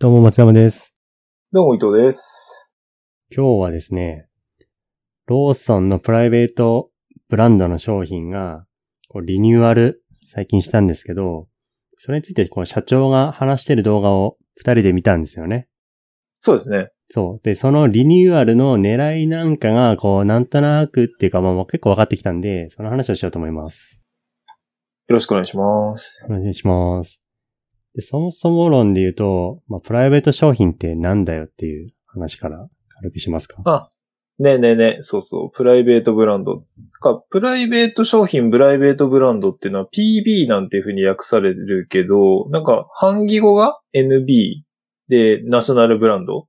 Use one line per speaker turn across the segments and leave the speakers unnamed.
どうも松山です。
どうも伊藤です。
今日はですね、ローソンのプライベートブランドの商品がこうリニューアル最近したんですけど、それについてこう社長が話してる動画を二人で見たんですよね。
そうですね。
そう。で、そのリニューアルの狙いなんかが、こう、なんとなくっていうか、まあもう結構分かってきたんで、その話をしようと思います。
よろしくお願いします。
お願いします。で、そもそも論で言うと、まあ、プライベート商品ってなんだよっていう話から軽くしますか？
あ、ねえねえねえ、そうそう、プライベートブランド。か、プライベート商品、プライベートブランドっていうのは PB なんていう風に訳されるけど、なんか、反義語が NB で、ナショナルブランド？っ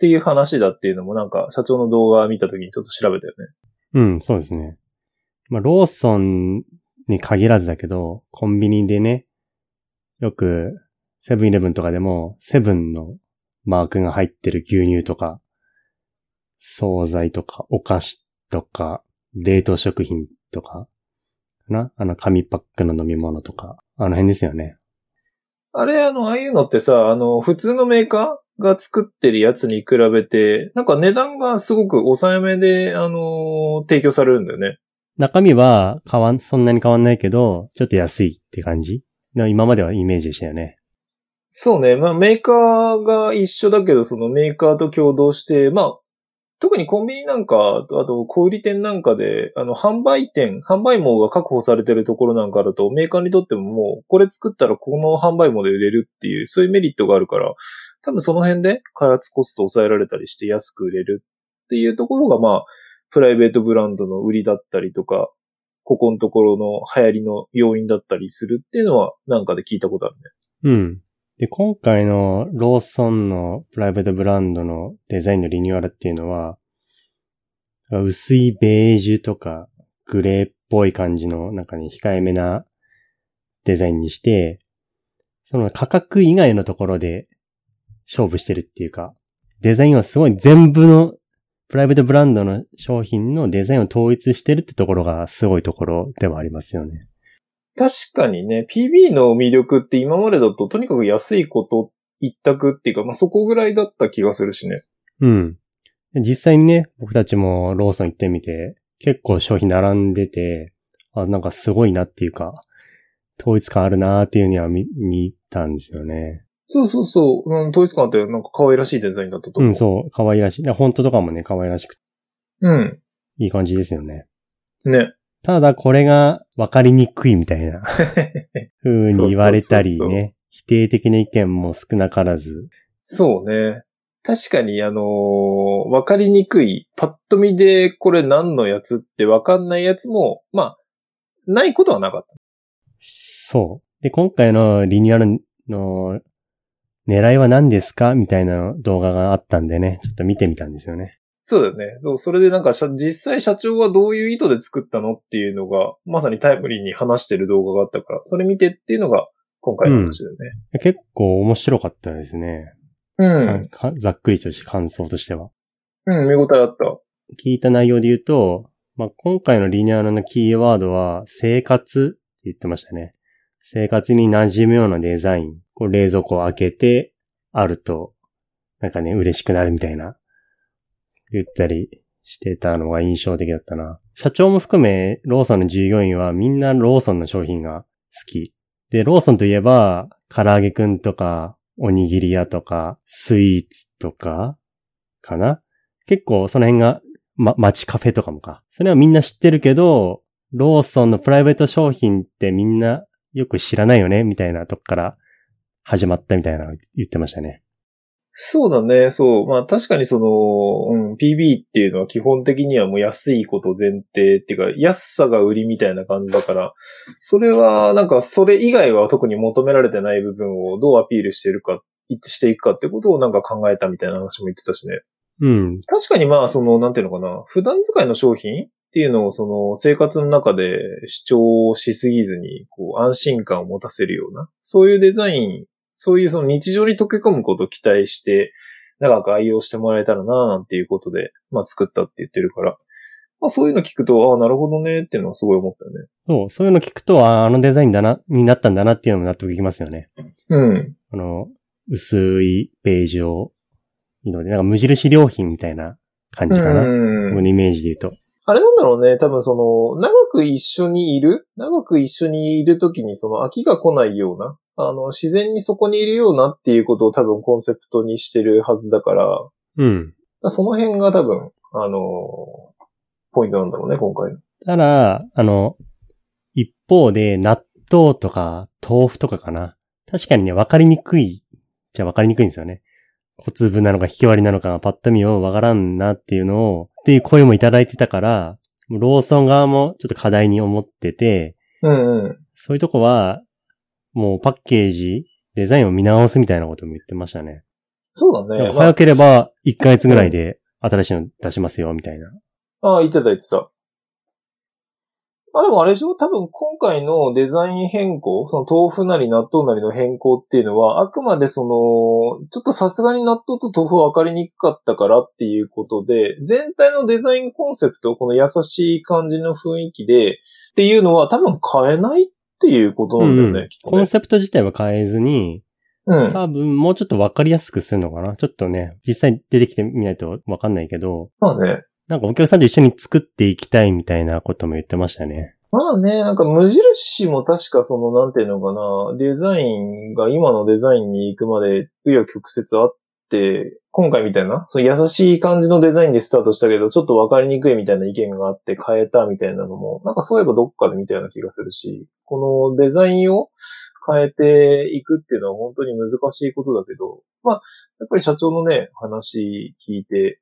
ていう話だっていうのもなんか、社長の動画見た時にちょっと調べたよね。
うん、そうですね。まあ、ローソンに限らずだけど、コンビニでね、よく、セブンイレブンとかでも、セブンのマークが入ってる牛乳とか、惣菜とか、お菓子とか、冷凍食品とか、かな？あの、紙パックの飲み物とか、あの辺ですよね。
あれ、あの、ああいうのってさ、あの、普通のメーカーが作ってるやつに比べて、なんか値段がすごく抑えめで、あの、提供されるんだよね。
中身は変わん、そんなに変わんないけど、ちょっと安いって感じ？の今まではイメージでしたよね。
そうね。まあ、メーカーが一緒だけど、そのメーカーと共同して、まあ、特にコンビニなんか、あと小売店なんかで、あの、販売店、販売網が確保されてるところなんかだと、メーカーにとってももう、これ作ったらこの販売網で売れるっていう、そういうメリットがあるから、多分その辺で開発コスト抑えられたりして安く売れるっていうところが、まあ、プライベートブランドの売りだったりとか、ここのところの流行りの要因だったりするっていうのは、なんかで聞いたことあるね。
うん。で、今回のローソンのプライベートブランドのデザインのリニューアルっていうのは、薄いベージュとかグレーっぽい感じの中に控えめなデザインにして、その価格以外のところで勝負してるっていうか、デザインはすごい全部のプライベートブランドの商品のデザインを統一してるってところがすごいところではありますよね。
確かにね、PB の魅力って今までだととにかく安いこと一択っていうか、まあ、そこぐらいだった気がするしね。
うん。で実際にね、僕たちもローソン行ってみて、結構商品並んでて、あ、なんかすごいなっていうか、統一感あるなーっていうには見、見たんですよね。
そうそうそう。うん、統一感あってなんか可愛らしいデザインだったと思う。
うん、そう、可愛らしい。でフォントとかもね、可愛らしくて、
う。うん。
いい感じですよね。
ね。
ただ、これが分かりにくいみたいな 風に言われたりね、否定的な意見も少なからず。
そうね。確かに、あのーわかりにくい。パッと見でこれ何のやつってわかんないやつも、まあ、ないことはなかった。
そう。で、今回のリニューアルの狙いは何ですか？みたいな動画があったんでね、ちょっと見てみたんですよね。
そうだよね。そう、それでなんか実際社長はどういう意図で作ったのっていうのが、まさにタイムリーに話してる動画があったから、それ見てっていうのが今回の話だよね。
結構面白かったですね。
うん。
かざっくりとして感想としては。
うん、見応えあった。
聞いた内容で言うと、まあ、今回のリニューアルのキーワードは、生活って言ってましたね。生活に馴染むようなデザイン。こう冷蔵庫を開けて、あると、なんかね、嬉しくなるみたいな、言ったりしてたのが印象的だったな。社長も含め、ローソンの従業員はみんなローソンの商品が好き。で、ローソンといえば、唐揚げくんとか、おにぎり屋とか、スイーツとか、かな？結構その辺が、ま、街カフェとかもか。それはみんな知ってるけど、ローソンのプライベート商品ってみんなよく知らないよねみたいなとこから始まったみたいなの言ってましたね。
そうだね、そう。まあ確かにその、うん、PB っていうのは基本的にはもう安いこと前提っていうか、安さが売りみたいな感じだから、それはなんかそれ以外は特に求められてない部分をどうアピールしてるか、していくかってことをなんか考えたみたいな話も言ってたしね。
うん。
確かにまあ、その、なんていうのかな、普段使いの商品っていうのをその生活の中で主張しすぎずに、こう安心感を持たせるような、そういうデザイン、そういうその日常に溶け込むことを期待して、長く愛用してもらえたらななんていうことで、まあ作ったって言ってるから、まあそういうの聞くと、ああ、なるほどねっていうのはすごい思ったよね。
そう、そういうの聞くと、ああのデザインだな、になったんだなっていうのも納得いきますよね。
うん。
あの、薄いベージュを、いいので、なんか無印良品みたいな感じかな。
うん
僕のイメージで言うと。
あれなんだろうね。多分その、長く一緒にいる？長く一緒にいるときにその飽きが来ないような、あの、自然にそこにいるようなっていうことを多分コンセプトにしてるはずだから、
うん。
その辺が多分、あの、ポイントなんだろうね、今回の。
ただ、あの、一方で納豆とか豆腐とかかな。確かにね、わかりにくい。じゃわかりにくいんですよね。小粒なのか引き割りなのかパッと見をわからんなっていうのを、っていう声もいただいてたから、ローソン側もちょっと課題に思ってて、
うんうん。
そういうとこは、もうパッケージ、デザインを見直すみたいなことも言ってましたね。
そうだね。ま
早ければ1ヶ月ぐらいで新しいの出しますよ、みたいな。
あ、ああ、言ってた言ってた。あ、でもあれでしょ？多分今回のデザイン変更、その豆腐なり納豆なりの変更っていうのは、あくまでその、ちょっとさすがに納豆と豆腐は分かりにくかったからっていうことで、全体のデザインコンセプト、この優しい感じの雰囲気で、っていうのは多分変えないっていうことなんだよね、
うん
きっとね
コンセプト自体は変えずに、
うん。
多分もうちょっとわかりやすくするのかな。ちょっとね、実際出てきてみないとわかんないけど、
まあね。
なんかお客さんと一緒に作っていきたいみたいなことも言ってましたね。
まあね、なんか無印も確かその、なんていうのかな、デザインが今のデザインに行くまで、紆余曲折あって、今回みたいな、そう優しい感じのデザインでスタートしたけど、ちょっとわかりにくいみたいな意見があって変えたみたいなのも、なんかそういえばどっかで見たような気がするし、このデザインを変えていくっていうのは本当に難しいことだけど、まあ、やっぱり社長のね、話聞いて、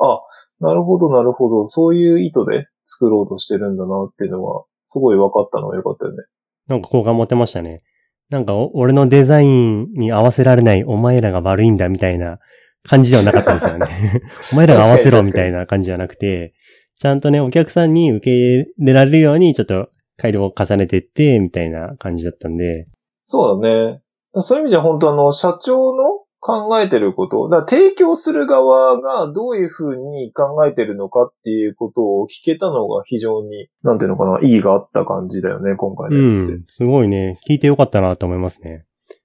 あ、なるほどなるほど、そういう意図で作ろうとしてるんだなっていうのは、すごい分かったのは良かったよね。
なんか好感持てましたね。なんかお俺のデザインに合わせられないお前らが悪いんだみたいな感じではなかったですよね。お前らが合わせろみたいな感じじゃなくて、ちゃんとね、お客さんに受け入れられるようにちょっと改良を重ねていって、みたいな感じだったんで、
そうだね。そういう意味じゃ本当あの、社長の考えてること、だ提供する側がどういうふうに考えてるのかっていうことを聞けたのが非常に、なんていうのかな、意義があった感じだよね、今回の
う
やつって。
ん、すごいね、聞いてよかったなと思いますね。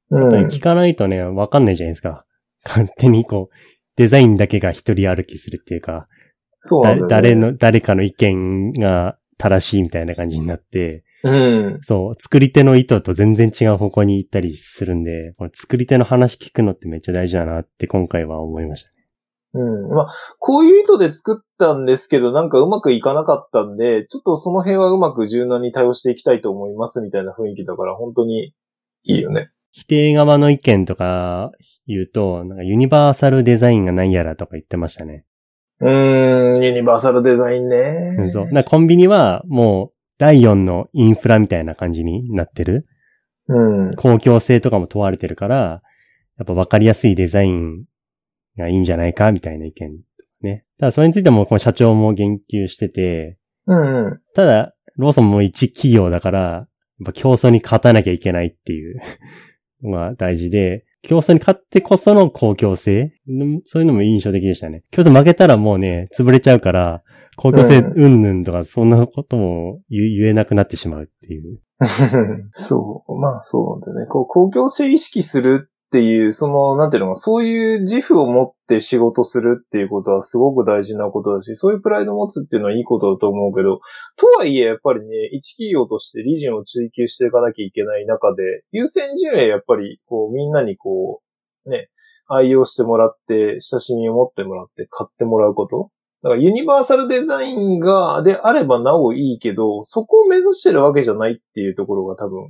うん。
聞かないとね、わかんないじゃないですか。勝手にこう、デザインだけが一人歩きするっていうか、だ
そうね。
誰の、誰かの意見が正しいみたいな感じになって、
うん。
そう、作り手の意図と全然違う方向に行ったりするんで、この作り手の話聞くのってめっちゃ大事だなって今回は思いましたね。
うん。まあ、こういう意図で作ったんですけど、なんかうまくいかなかったんで、ちょっとその辺はうまく柔軟に対応していきたいと思いますみたいな雰囲気だから、本当にいいよね。
否定側の意見とか言うと、なんかユニバーサルデザインがないやらとか言ってましたね。
うーん、ユニバーサルデザインね。
うんそう。なコンビニはもう第4のインフラみたいな感じになってる。
うん。
公共性とかも問われてるから、やっぱ分かりやすいデザインがいいんじゃないかみたいな意見とかね。ただそれについてもこの社長も言及してて、
うんうん。
ただ、ローソンも一企業だから、やっぱ競争に勝たなきゃいけないっていうのが大事で、競争に勝ってこその公共性？うんそういうのも印象的でしたね。競争負けたらもうね、潰れちゃうから、公共性
う
うんぬんとかそんなことも言言えなくなってしまうっていう。
そう。まあそうなんだよね。こう、公共性意識するっていう、その、なんていうのか、そういう自負を持って仕事するっていうことはすごく大事なことだし、そういうプライドを持つっていうのはいいことだと思うけど、とはいえやっぱりね、一企業として理人を追求していかなきゃいけない中で、優先順位やっぱり、こう、みんなにこう、ね、愛用してもらって、親しみを持ってもらって、買ってもらうこと。だからユニバーサルデザインが、であればなおいいけど、そこを目指してるわけじゃないっていうところが多分、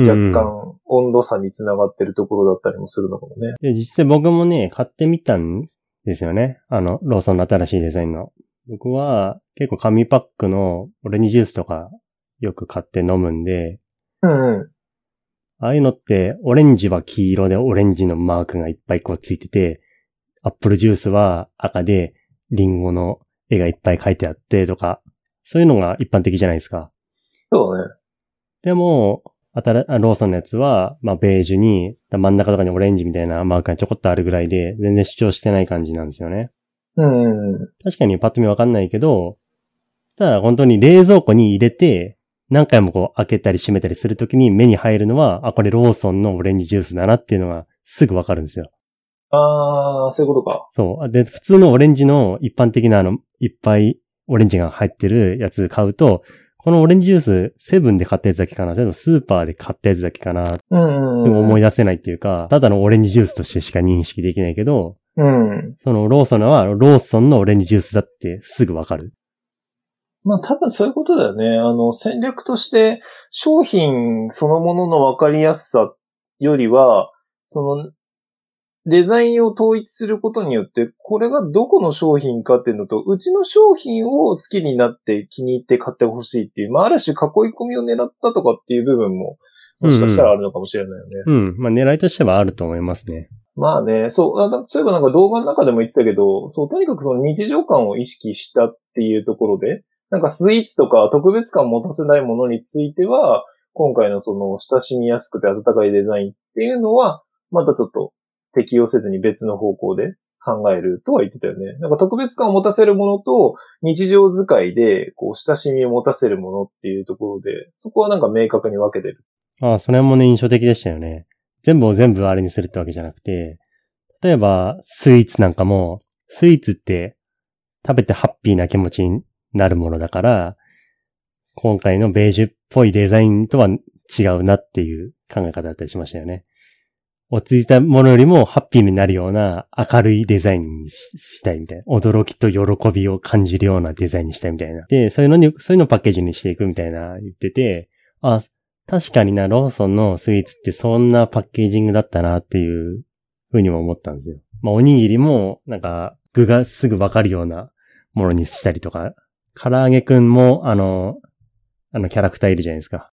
若
うん
干温度差につながってるところだったりもするのかもね。
で、実際僕もね、買ってみたんですよね。あの、ローソンの新しいデザインの。僕は結構紙パックのオレンジジュースとかよく買って飲むんで、
うんうん。
ああいうのって、オレンジは黄色でオレンジのマークがいっぱいこうついてて、アップルジュースは赤でリンゴの絵がいっぱい描いてあってとか、そういうのが一般的じゃないですか。
そうだね。
でも、新あローソンのやつは、まあ、ベージュに、真ん中とかにオレンジみたいなマークがちょこっとあるぐらいで、全然主張してない感じなんですよね。
うん。
確かにパッと見わかんないけど、ただ本当に冷蔵庫に入れて、何回もこう開けたり閉めたりするときに目に入るのは、あ、これローソンのオレンジジュースだなっていうのがすぐわかるんですよ。
あー、そういうことか。
そう。で、普通のオレンジの一般的なあの、いっぱいオレンジが入ってるやつ買うと、このオレンジジュース、セブンで買ったやつだけかなそれともスーパーで買ったやつだけかな
うんうんうん。
でも思い出せないっていうか、ただのオレンジジュースとしてしか認識できないけど、
うん。
そのローソンはローソンのオレンジジュースだってすぐわかる。
まあ多分そういうことだよね。あの、戦略として商品そのものの分かりやすさよりは、その、デザインを統一することによって、これがどこの商品かっていうのと、うちの商品を好きになって気に入って買ってほしいっていう、まあある種囲い込みを狙ったとかっていう部分も、もしかしたらあるのかもしれないよね。
うん。まあ狙いとしてはあると思いますね。
まあね、そう、そういえばなんか動画の中でも言ってたけど、そう、とにかくその日常感を意識したっていうところで、なんかスイーツとか特別感を持たせないものについては、今回のその親しみやすくて温かいデザインっていうのは、またちょっと適用せずに別の方向で考えるとは言ってたよね。なんか特別感を持たせるものと日常使いでこう親しみを持たせるものっていうところで、そこはなんか明確に分けてる。
ああ、それもね、印象的でしたよね。全部を全部あれにするってわけじゃなくて、例えば、スイーツなんかも、スイーツって食べてハッピーな気持ちになるものだから、今回のベージュっぽいデザインとは違うなっていう考え方だったりしましたよね。落ち着いたものよりもハッピーになるような明るいデザインにししたいみたいな。驚きと喜びを感じるようなデザインにしたいみたいな。で、そういうのに、そういうのをパッケージにしていくみたいな言ってて、あ、確かにな、ローソンのスイーツってそんなパッケージングだったなっていうふうにも思ったんですよ。まあ、おにぎりも、なんか、具がすぐわかるようなものにしたりとか、唐揚げくんも、あの、あのキャラクターいるじゃないですか。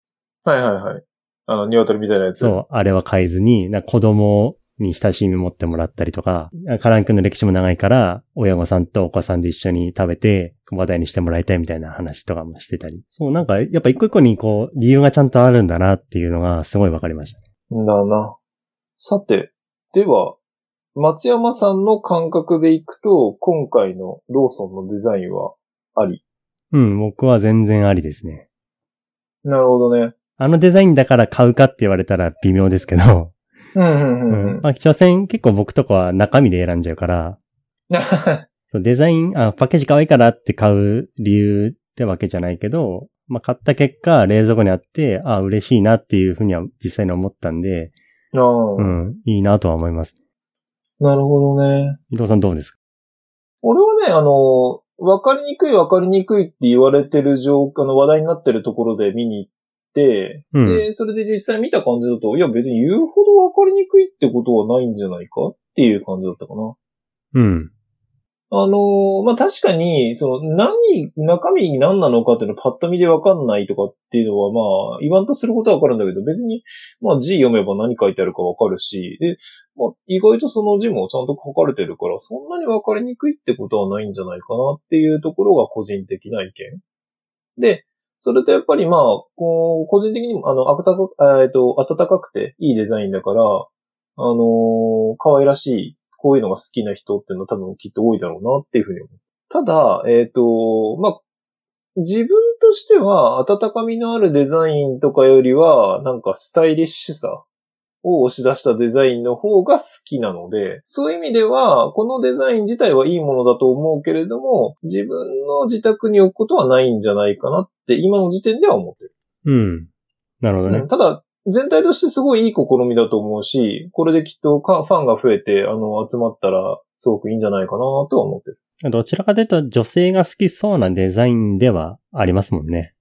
はいはいはい。あの、鶏みたいなやつ。
そう、あれは変えずに、な子供に親しみ持ってもらったりとか、唐揚げくんの歴史も長いから、親御さんとお子さんで一緒に食べて、話題にしてもらいたいみたいな話とかもしてたり。そう、なんか、やっぱ一個一個にこう、理由がちゃんとあるんだなっていうのがすごいわかりました。
だな。さて、では、松山さんの感覚でいくと、今回のローソンのデザインはあり？
うん、僕は全然ありですね。
なるほどね。
あのデザインだから買うかって言われたら微妙ですけど、
うん、うん、
う
うん
ん。まあ、所詮結構僕とかは中身で選んじゃうから、そうデザイン、あ、パッケージ可愛いからって買う理由ってわけじゃないけど、まあ、買った結果、冷蔵庫にあって、あ、嬉しいなっていうふうには実際に思ったんで、
ああ
うん、いいなとは思います。
なるほどね。
伊藤さんどうですか？
俺はね、あの、わかりにくいわかりにくいって言われてる状況の話題になってるところで見に行って、
うん
で、それで実際見た感じだと、いや別に言うほどわかりにくいってことはないんじゃないかっていう感じだったかな。
うん。
あのーまあ、確かに、その、何、中身何なのかっていうのパッと見でわかんないとかっていうのは、まあ、言わんとすることはわかるんだけど、別に、まあ、字読めば何書いてあるかわかるし、で、まあ、意外とその字もちゃんと書かれてるから、そんなにわかりにくいってことはないんじゃないかなっていうところが個人的な意見。で、それとやっぱりまあ、こう、個人的にも、あの、あたか、えっと、暖かくていいデザインだから、あのー可愛らしい、こういうのが好きな人っていうのは多分きっと多いだろうなっていうふうに思う。ただ、えっ、と、まあ、自分としては温かみのあるデザインとかよりは、なんかスタイリッシュさを押し出したデザインの方が好きなので、そういう意味では、このデザイン自体はいいものだと思うけれども、自分の自宅に置くことはないんじゃないかなって、今の時点では思ってる。
うん。なるほどね
うん。ただ、全体としてすごいいい試みだと思うし、これできっとかファンが増えて、あの、集まったら、すごくいいんじゃないかなとは思ってる。
どちらかというと女性が好きそうなデザインではありますもんね。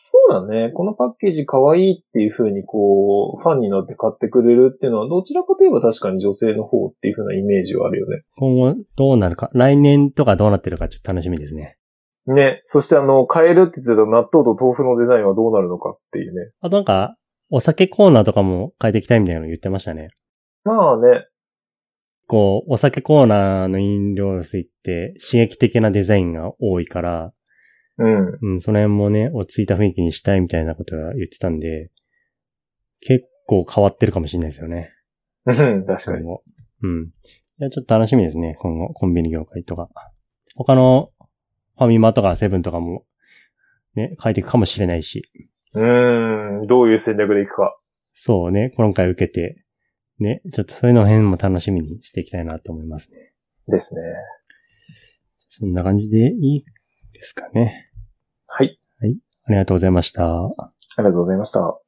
そうだね。このパッケージ可愛いっていう風にこう、ファンになって買ってくれるっていうのは、どちらかといえば確かに女性の方っていう風なイメージはあるよね。
今後どうなるか、来年とかどうなってるかちょっと楽しみですね。
ね。そしてあの、買えるって言ってた納豆と豆腐のデザインはどうなるのかっていうね。
あとなんか、お酒コーナーとかも変えていきたいみたいなの言ってましたね。
まあね。
こう、お酒コーナーの飲料水って刺激的なデザインが多いから、
うん。
うん、その辺もね、落ち着いた雰囲気にしたいみたいなことは言ってたんで、結構変わってるかもしれないですよね。
うん、確かに。
うん。いや、ちょっと楽しみですね、今後、コンビニ業界とか。他のファミマとかセブンとかも、ね、変えていくかもしれないし。
うーん、どういう戦略でいくか。
そうね、今回受けて、ね、ちょっとそういうの辺も楽しみにしていきたいなと思いますね。
ですね。
そんな感じでいいですかね。
はい。
ありがとうございました。
ありがとうございました。